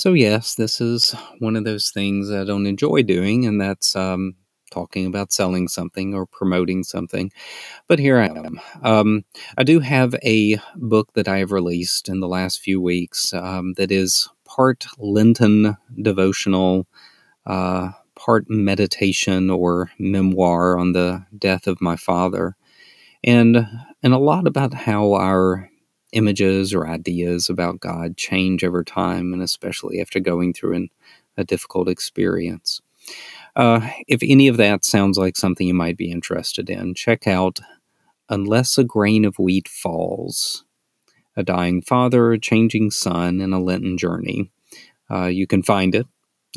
So, yes, this is one of those things I don't enjoy doing, and that's um, talking about selling something or promoting something. But here I am. Um, I do have a book that I have released in the last few weeks um, that is part Lenten devotional, uh, part meditation or memoir on the death of my father, and and a lot about how our images or ideas about God change over time, and especially after going through an, a difficult experience. Uh, if any of that sounds like something you might be interested in, check out Unless a Grain of Wheat Falls A Dying Father, a Changing Son, and a Lenten Journey. Uh, you can find it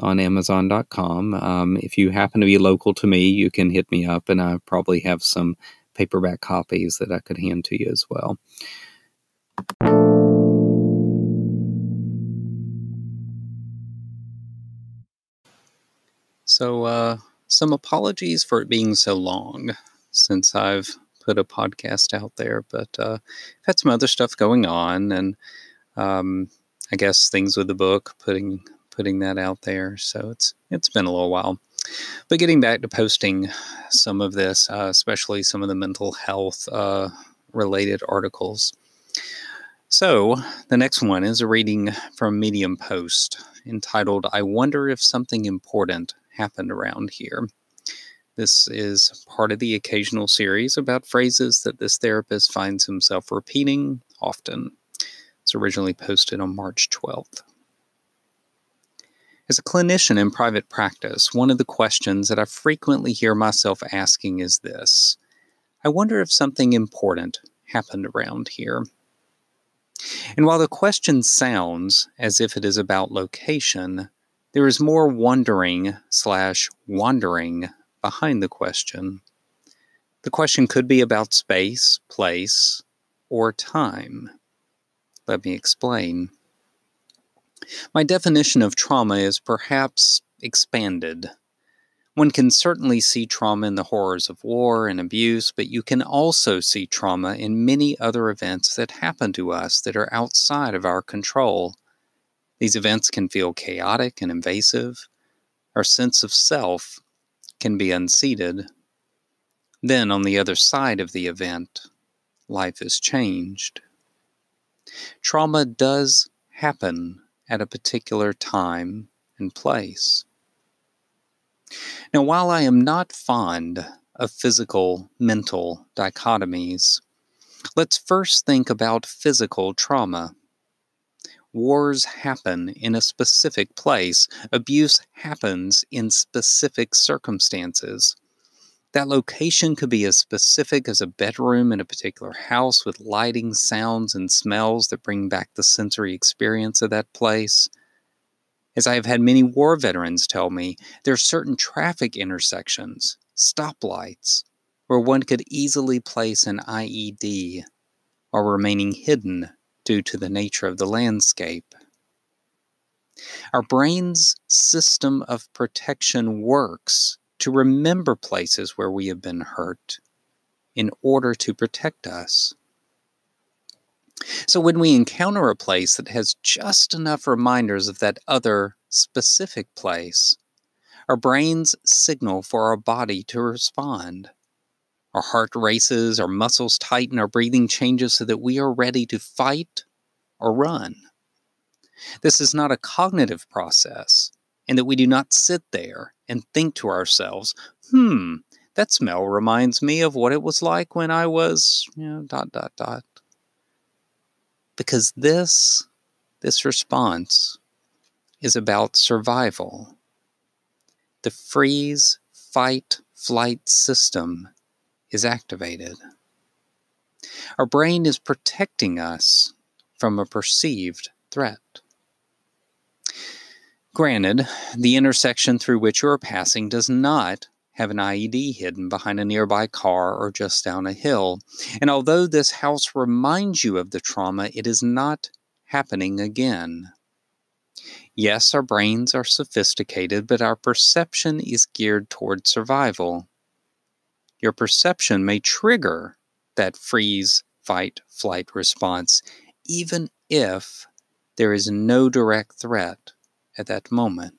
on Amazon.com. Um, if you happen to be local to me, you can hit me up, and I probably have some paperback copies that I could hand to you as well. So, uh, some apologies for it being so long since I've put a podcast out there, but uh, I've had some other stuff going on, and um, I guess things with the book, putting putting that out there. So it's it's been a little while. But getting back to posting some of this, uh, especially some of the mental health uh, related articles. So, the next one is a reading from Medium Post entitled, I Wonder If Something Important Happened Around Here. This is part of the occasional series about phrases that this therapist finds himself repeating often. It's originally posted on March 12th. As a clinician in private practice, one of the questions that I frequently hear myself asking is this I wonder if something important happened around here. And while the question sounds as if it is about location, there is more wondering slash wandering behind the question. The question could be about space, place, or time. Let me explain. My definition of trauma is perhaps expanded one can certainly see trauma in the horrors of war and abuse, but you can also see trauma in many other events that happen to us that are outside of our control. These events can feel chaotic and invasive. Our sense of self can be unseated. Then, on the other side of the event, life is changed. Trauma does happen at a particular time and place. Now, while I am not fond of physical mental dichotomies, let's first think about physical trauma. Wars happen in a specific place, abuse happens in specific circumstances. That location could be as specific as a bedroom in a particular house with lighting, sounds, and smells that bring back the sensory experience of that place. As I have had many war veterans tell me, there are certain traffic intersections, stoplights, where one could easily place an IED while remaining hidden due to the nature of the landscape. Our brain's system of protection works to remember places where we have been hurt in order to protect us. So when we encounter a place that has just enough reminders of that other specific place, our brains signal for our body to respond. Our heart races, our muscles tighten, our breathing changes so that we are ready to fight or run. This is not a cognitive process, and that we do not sit there and think to ourselves, hmm, that smell reminds me of what it was like when I was, you know, dot, dot, dot because this this response is about survival. The freeze, fight, flight system is activated. Our brain is protecting us from a perceived threat. Granted, the intersection through which you are passing does not have an IED hidden behind a nearby car or just down a hill. And although this house reminds you of the trauma, it is not happening again. Yes, our brains are sophisticated, but our perception is geared toward survival. Your perception may trigger that freeze, fight, flight response, even if there is no direct threat at that moment.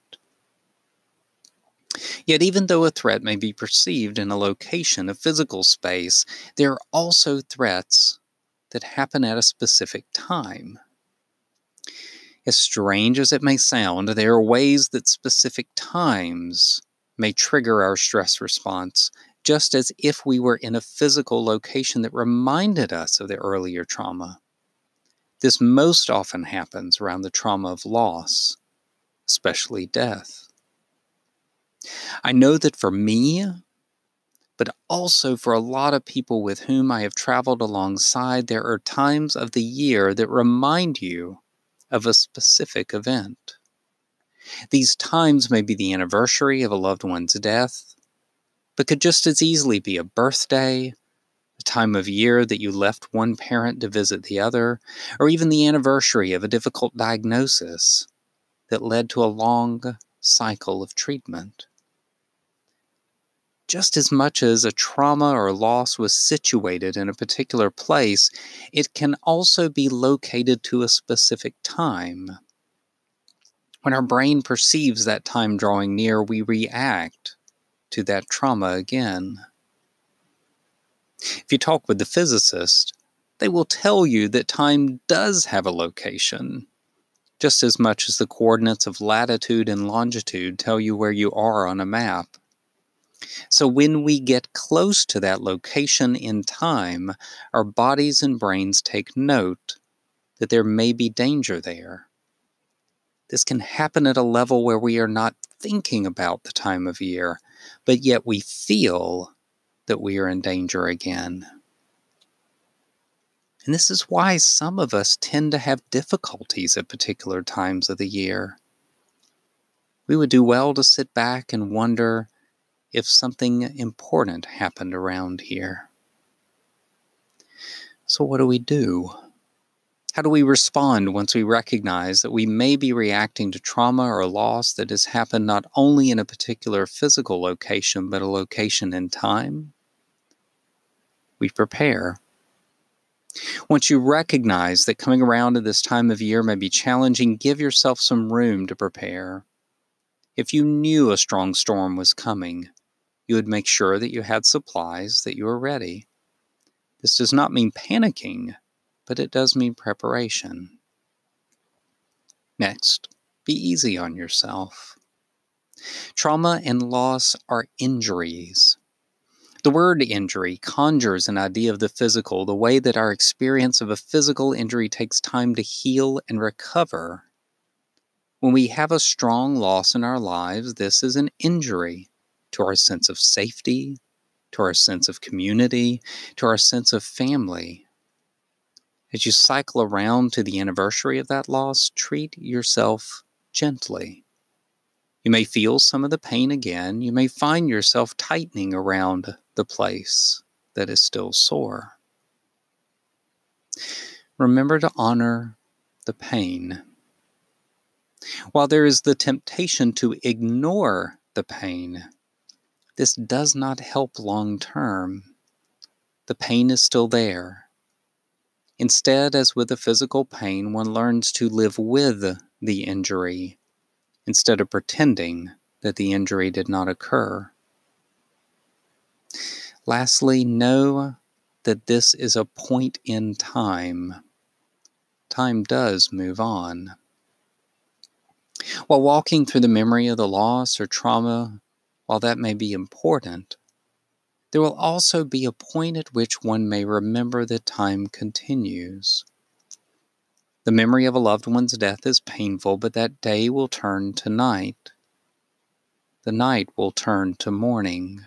Yet, even though a threat may be perceived in a location, of physical space, there are also threats that happen at a specific time. As strange as it may sound, there are ways that specific times may trigger our stress response, just as if we were in a physical location that reminded us of the earlier trauma. This most often happens around the trauma of loss, especially death. I know that for me, but also for a lot of people with whom I have traveled alongside, there are times of the year that remind you of a specific event. These times may be the anniversary of a loved one's death, but could just as easily be a birthday, a time of year that you left one parent to visit the other, or even the anniversary of a difficult diagnosis that led to a long cycle of treatment just as much as a trauma or loss was situated in a particular place, it can also be located to a specific time. When our brain perceives that time drawing near, we react to that trauma again. If you talk with the physicist, they will tell you that time does have a location, just as much as the coordinates of latitude and longitude tell you where you are on a map. So, when we get close to that location in time, our bodies and brains take note that there may be danger there. This can happen at a level where we are not thinking about the time of year, but yet we feel that we are in danger again. And this is why some of us tend to have difficulties at particular times of the year. We would do well to sit back and wonder if something important happened around here. So, what do we do? How do we respond once we recognize that we may be reacting to trauma or loss that has happened not only in a particular physical location, but a location in time? We prepare. Once you recognize that coming around at this time of year may be challenging, give yourself some room to prepare. If you knew a strong storm was coming, you would make sure that you had supplies, that you were ready. This does not mean panicking, but it does mean preparation. Next, be easy on yourself. Trauma and loss are injuries. The word injury conjures an idea of the physical, the way that our experience of a physical injury takes time to heal and recover. When we have a strong loss in our lives, this is an injury to our sense of safety, to our sense of community, to our sense of family. As you cycle around to the anniversary of that loss, treat yourself gently. You may feel some of the pain again. You may find yourself tightening around the place that is still sore. Remember to honor the pain. While there is the temptation to ignore the pain, this does not help long term. The pain is still there. Instead, as with the physical pain, one learns to live with the injury instead of pretending that the injury did not occur. Lastly, know that this is a point in time. Time does move on. While walking through the memory of the loss or trauma while that may be important, there will also be a point at which one may remember that time continues. The memory of a loved one's death is painful, but that day will turn to night. The night will turn to morning.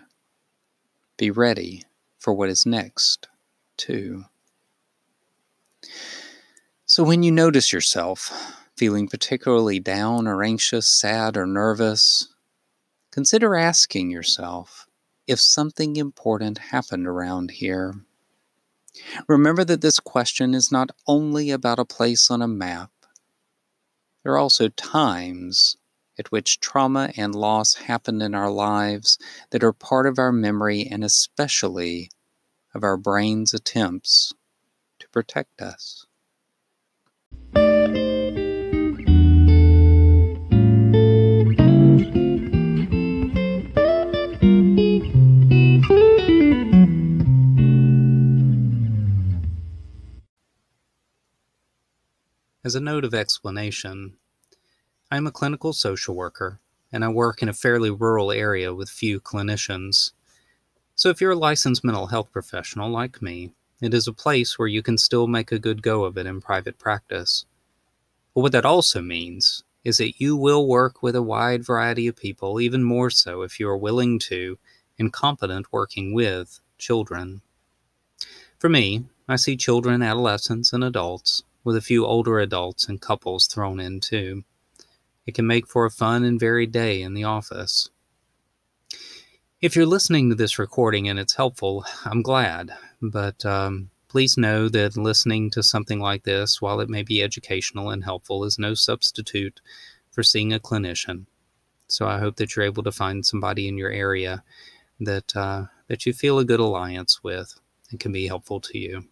Be ready for what is next, too. So, when you notice yourself feeling particularly down or anxious, sad or nervous, Consider asking yourself if something important happened around here. Remember that this question is not only about a place on a map, there are also times at which trauma and loss happened in our lives that are part of our memory and especially of our brain's attempts to protect us. As a note of explanation, I am a clinical social worker and I work in a fairly rural area with few clinicians. So, if you're a licensed mental health professional like me, it is a place where you can still make a good go of it in private practice. But what that also means is that you will work with a wide variety of people, even more so if you are willing to and competent working with children. For me, I see children, adolescents, and adults, with a few older adults and couples thrown in too. It can make for a fun and varied day in the office. If you're listening to this recording and it's helpful, I'm glad, but um, please know that listening to something like this, while it may be educational and helpful, is no substitute for seeing a clinician. So I hope that you're able to find somebody in your area that uh, that you feel a good alliance with and can be helpful to you.